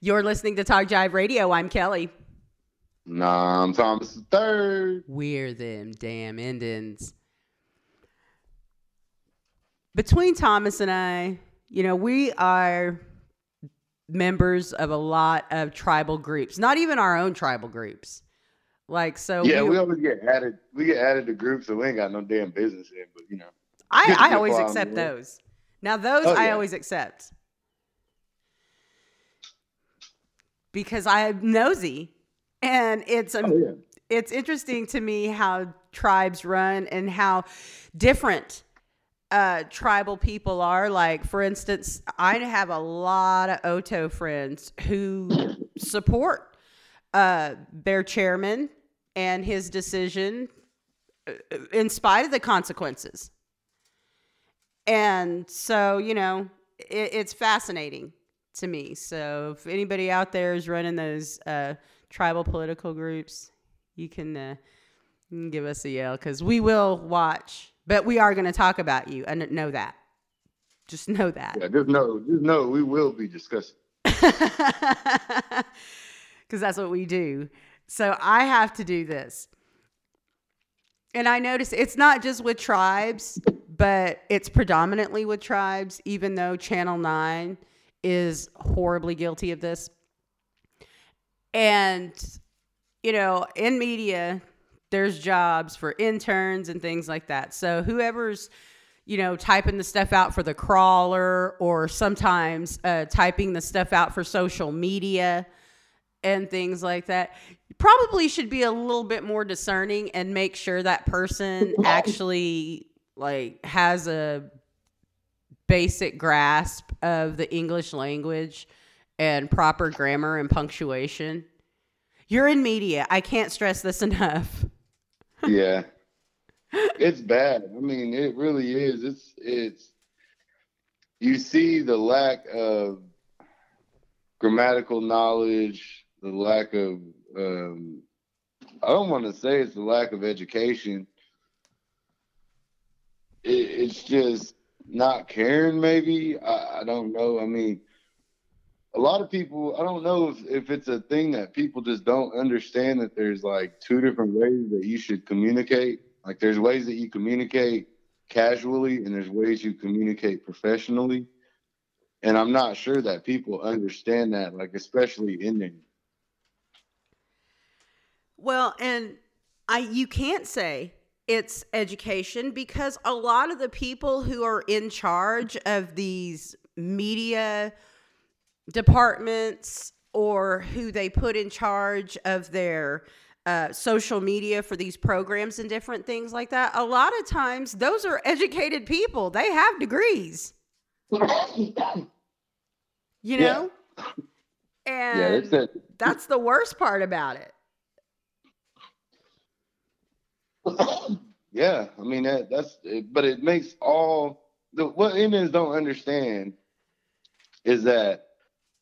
You're listening to Talk Jive Radio. I'm Kelly. Nah, I'm Thomas the third. We're them damn Indians. Between Thomas and I, you know, we are members of a lot of tribal groups, not even our own tribal groups. Like so Yeah, we, always get added we get added to groups that we ain't got no damn business in, but you know. I, I always accept those. Now those Oh, I yeah. always accept. Because I'm nosy. And it's um, Oh yeah. it's interesting to me how tribes run and how different uh, tribal people are. Like, for instance, I have a lot of Oto friends who support uh, their chairman and his decision uh, in spite of the consequences. And so, you know, it, it's fascinating to me. So, if anybody out there is running those uh, tribal political groups, you can, uh, you can give us a yell because we will watch, but we are going to talk about you. And know that. Just know that. Yeah, just know just know we will be discussing. Because that's what we do. So I have to do this. And I notice it's not just with tribes, but it's predominantly with tribes, even though Channel 9 is horribly guilty of this. And, you know, in media, there's jobs for interns and things like that. So whoever's, you know, typing the stuff out for the crawler or sometimes uh, typing the stuff out for social media and things like that, you probably should be a little bit more discerning and make sure that person actually like has a basic grasp of the English language and proper grammar and punctuation. You're in media. I can't stress this enough. Yeah. it's bad. I mean, it really is. It's it's you see the lack of grammatical knowledge, the lack of um I don't want to say it's the lack of education. It, it's just not caring maybe. I, I don't know. I mean, a lot of people i don't know if, if it's a thing that people just don't understand that there's like two different ways that you should communicate like there's ways that you communicate casually and there's ways you communicate professionally and i'm not sure that people understand that like especially indian Well, and I you can't say it's education because a lot of the people who are in charge of these media departments or who they put in charge of their uh, social media for these programs and different things like that, a lot of times those are educated people. They have degrees, you know? yeah And it's that that's the worst part about it. Yeah, I mean that that's but it makes all the what Indians don't understand is that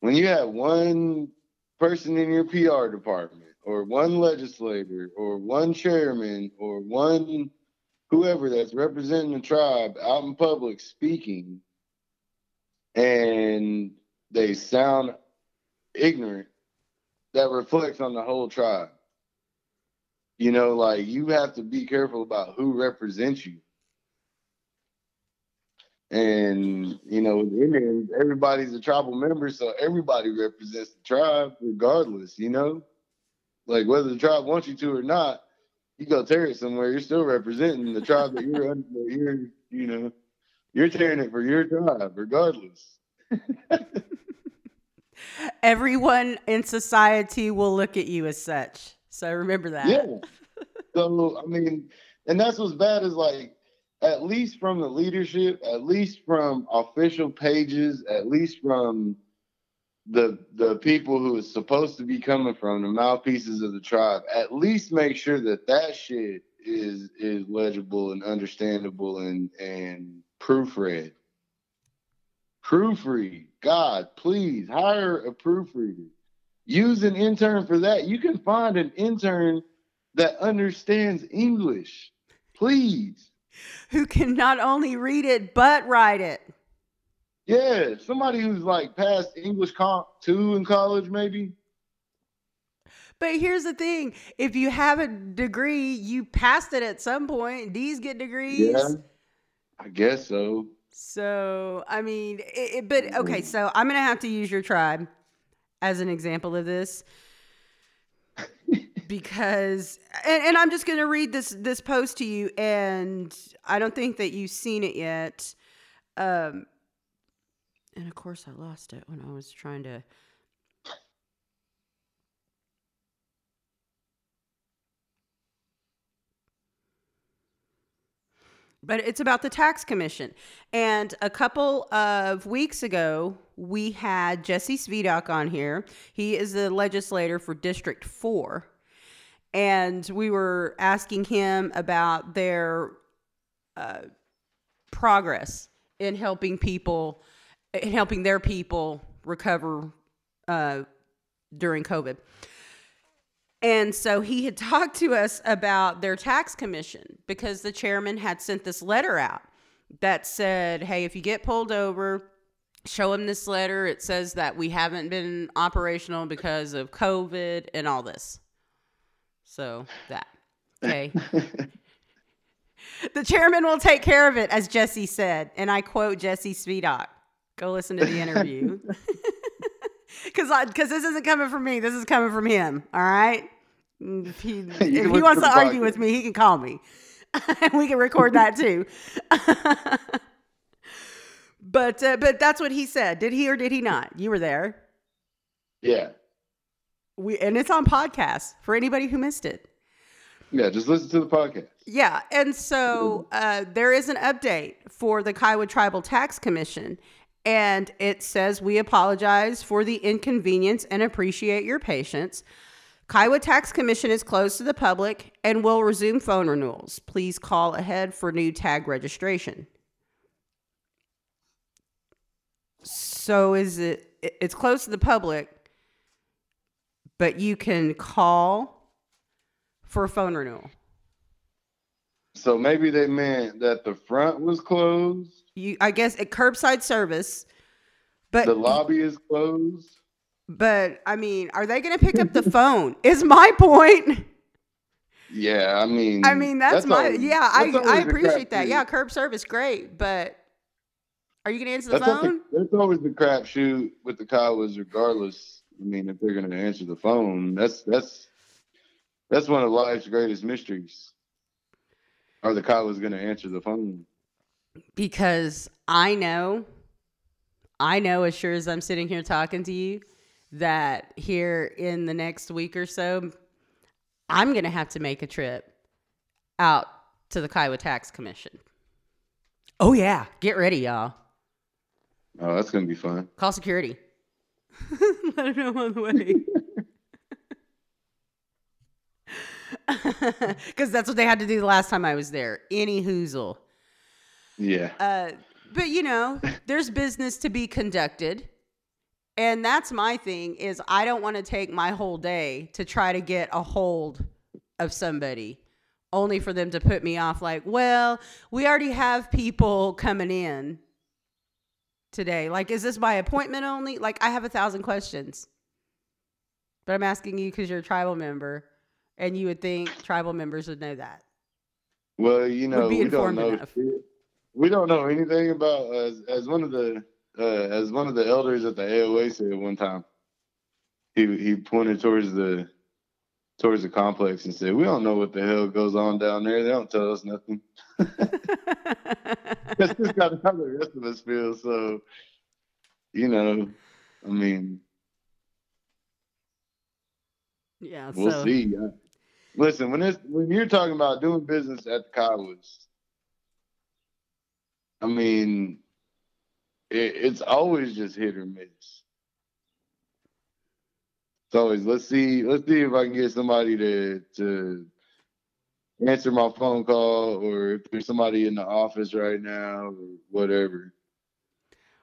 when you have one person in your PR department or one legislator or one chairman or one whoever that's representing the tribe out in public speaking and they sound ignorant that reflects on the whole tribe you know, like you have to be careful about who represents you. And you know, Indians, everybody's a tribal member, so everybody represents the tribe regardless, you know? Like whether the tribe wants you to or not, you go tear it somewhere, you're still representing the tribe that you're under that you're, you know, you're tearing it for your tribe, regardless. Everyone in society will look at you as such. So I remember that. Yeah. So I mean, and that's what's bad is like at least from the leadership, at least from official pages, at least from the the people who is supposed to be coming from the mouthpieces of the tribe, at least make sure that that shit is is legible and understandable and and proofread. Proofread. God, please hire a proofreader. Use an intern for that. You can find an intern that understands English. Please. Who can not only read it but write it. Yeah, somebody who's like passed English comp two in college, maybe. But here's the thing: if you have a degree, you passed it at some point. These get degrees. Yeah, I guess so. So I mean, it, it, but okay. Mm-hmm. So I'm gonna have to use your tribe as an example of this because, and, and I'm just gonna read this this post to you, and I don't think that you've seen it yet. Um, and of course, I lost it when I was trying to. But it's about the tax commission. And a couple of weeks ago, we had Jesse Svidak on here. He is the legislator for District 4. And we were asking him about their uh, progress in helping people, in helping their people recover uh, during COVID. And so he had talked to us about their tax commission because the chairman had sent this letter out that said, hey, if you get pulled over, show him this letter. It says that we haven't been operational because of COVID and all this. So that. Okay. the chairman will take care of it, as Jesse said. And I quote Jesse Speedock. Go listen to the interview. Because because this isn't coming from me. This is coming from him. All right. If he, if he wants to argue with me, he can call me. and we can record that too. But uh, but that's what he said. Did he or did he not? You were there. Yeah. We and it's on podcast for anybody who missed it. Yeah, just listen to the podcast. Yeah, and so uh, there is an update for the Kiowa Tribal Tax Commission, and it says we apologize for the inconvenience and appreciate your patience. Kiowa Tax Commission is closed to the public and will resume phone renewals. Please call ahead for new tag registration. So is it it's closed to the public, but you can call for a phone renewal. So maybe they meant that the front was closed. You I guess a curbside service, but the lobby is closed. But I mean, are they going to pick up the phone? Is my point. Yeah, I mean, I mean that's, that's my always, yeah. I I appreciate that. Yeah, curb service great, but are you going to answer the that's phone? The, that's always the crap shoot with the Kiowas, regardless. I mean, if they're going to answer the phone, that's that's that's one of life's greatest mysteries. Are the Kiowas going to answer the phone? Because I know, I know as sure as I'm sitting here talking to you that here in the next week or so, I'm going to have to make a trip out to the Kiowa Tax Commission. Oh, yeah. Get ready, y'all. Oh, that's going to be fun. Call security. Let them know I'm on the way. Because that's what they had to do the last time I was there. Any hoozle. Yeah. Uh, but, you know, there's business to be conducted and that's my thing is I don't want to take my whole day to try to get a hold of somebody only for them to put me off like, well, we already have people coming in today. Like, is this by appointment only? Like, I have a thousand questions. But I'm asking you because you're a tribal member, and you would think tribal members would know that. Well, you know, we don't know. Enough. We don't know anything about as as one of the uh, as one of the elders at the AOA said one time, he he pointed towards the towards the complex and said, "We don't know what the hell goes on down there. They don't tell us nothing." That's just kind of how the rest of us feel. So, you know, I mean, yeah, we'll so. see. Uh, listen, when it's when you're talking about doing business at the Kiowas, I mean, it, it's always just hit or miss. Always let's see let's see if I can get somebody to to answer my phone call or if there's somebody in the office right now or whatever.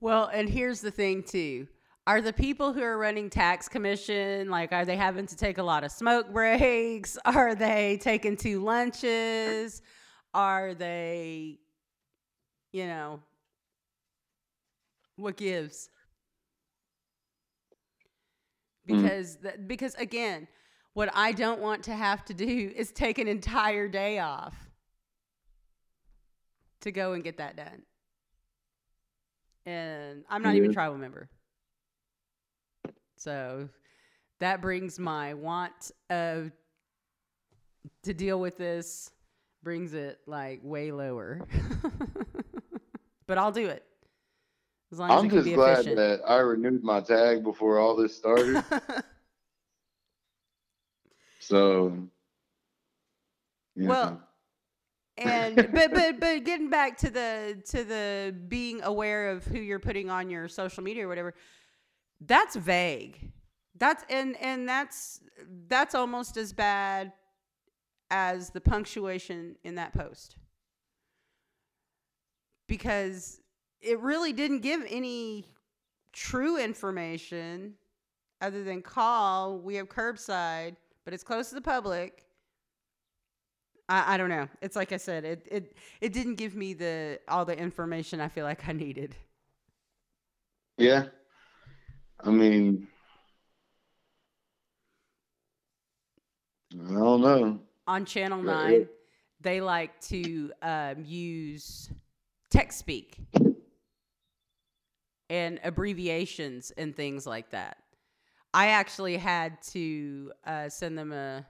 Well, and here's the thing too. Are the people who are running tax commission like are they having to take a lot of smoke breaks? Are they taking two lunches? Are they you know, What gives? Mm. Because th- because again, what I don't want to have to do is take an entire day off to go and get that done. And I'm not even a tribal member. So that brings my want of to deal with this brings it like way lower. but I'll do it. As long as I'm just glad efficient. that I renewed my tag before all this started. so. Well, and but but but getting back to the to the being aware of who you're putting on your social media or whatever that's vague that's and and that's that's almost as bad as the punctuation in that post because it really didn't give any true information other than call we have curbside but it's close to the public I, I don't know. It's like I said, it, it it didn't give me the all the information I feel like I needed. yeah. I mean, I don't know. On Channel. Nine, they like to um, use text speak and abbreviations and things like that. I actually had to uh, send them a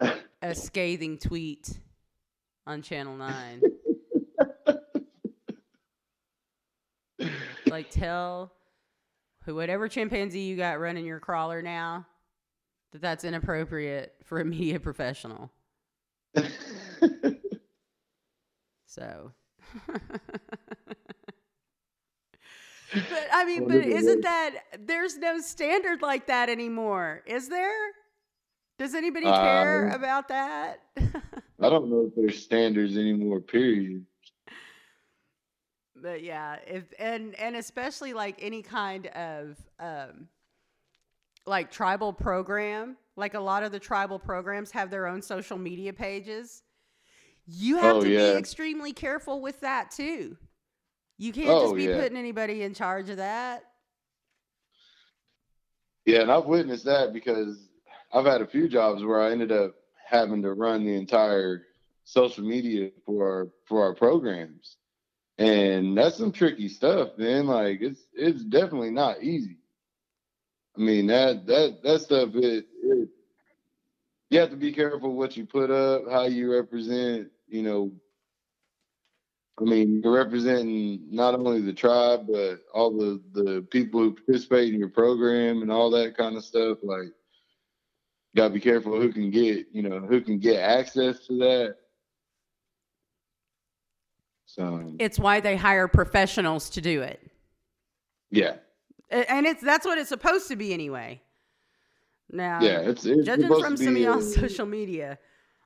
a scathing tweet on Channel Nine. like tell whatever chimpanzee you got running your crawler now that that's inappropriate for a media professional. So But I mean, Well, but isn't that there's no standard like that anymore? Is there? Does anybody Uh, care about that? I don't know if there's standards anymore, period. but yeah if and and especially like any kind of um like tribal program like a lot of the tribal programs have their own social media pages you have Oh, to yeah. be extremely careful with that too you can't Oh, just be yeah. putting anybody in charge of that Yeah, and I've witnessed that because I've had a few jobs where I ended up having to run the entire social media for our, for our programs. And that's some tricky stuff, man. Like it's it's definitely not easy. I mean that that that stuff it, it you have to be careful what you put up, how you represent, you know, I mean, you're representing not only the tribe, but all the, the people who participate in your program and all that kind of stuff. Like, gotta be careful who can get, you know, who can get access to that. So, it's why they hire professionals to do it yeah, and it's that's what it's supposed to be anyway now yeah, it's, it's judging from some of y'all's social media,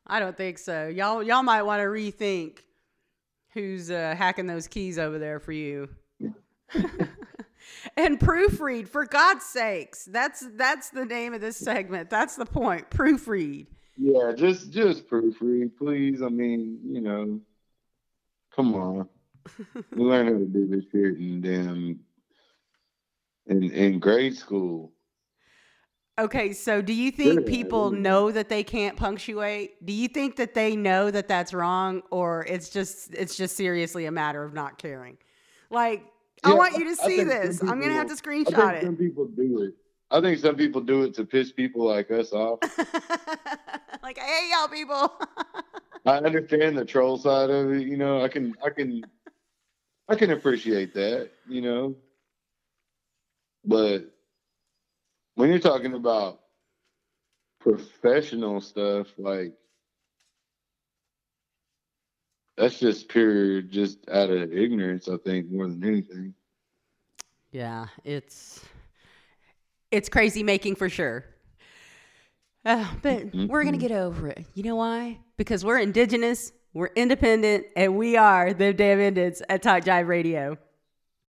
I don't think so. Y'all y'all might want to rethink who's uh, hacking those keys over there for you. and proofread, for God's sakes. That's that's the name of this segment. That's the point. Proofread. yeah, just just proofread, please. I mean, you know, come on, we learned how to do this shit in damn in in grade school. Okay, so do you think Yeah, people yeah. know that they can't punctuate? Do you think that they know that that's wrong, or it's just it's just seriously a matter of not caring? Like, I want you to see this. I'm gonna have to people- I screenshot think it. some people do it. I think some people do it to piss people like us off. like, I hate y'all people. I understand the troll side of it. You know, I can, I can, I can appreciate that. You know, but when you're talking about professional stuff, like that's just pure, just out of ignorance. I think more than anything. yeah, it's it's crazy making for sure. Uh, but we're gonna get over it. You know why? Because we're indigenous, we're independent, and we are the damn Indians at Talk Jive Radio.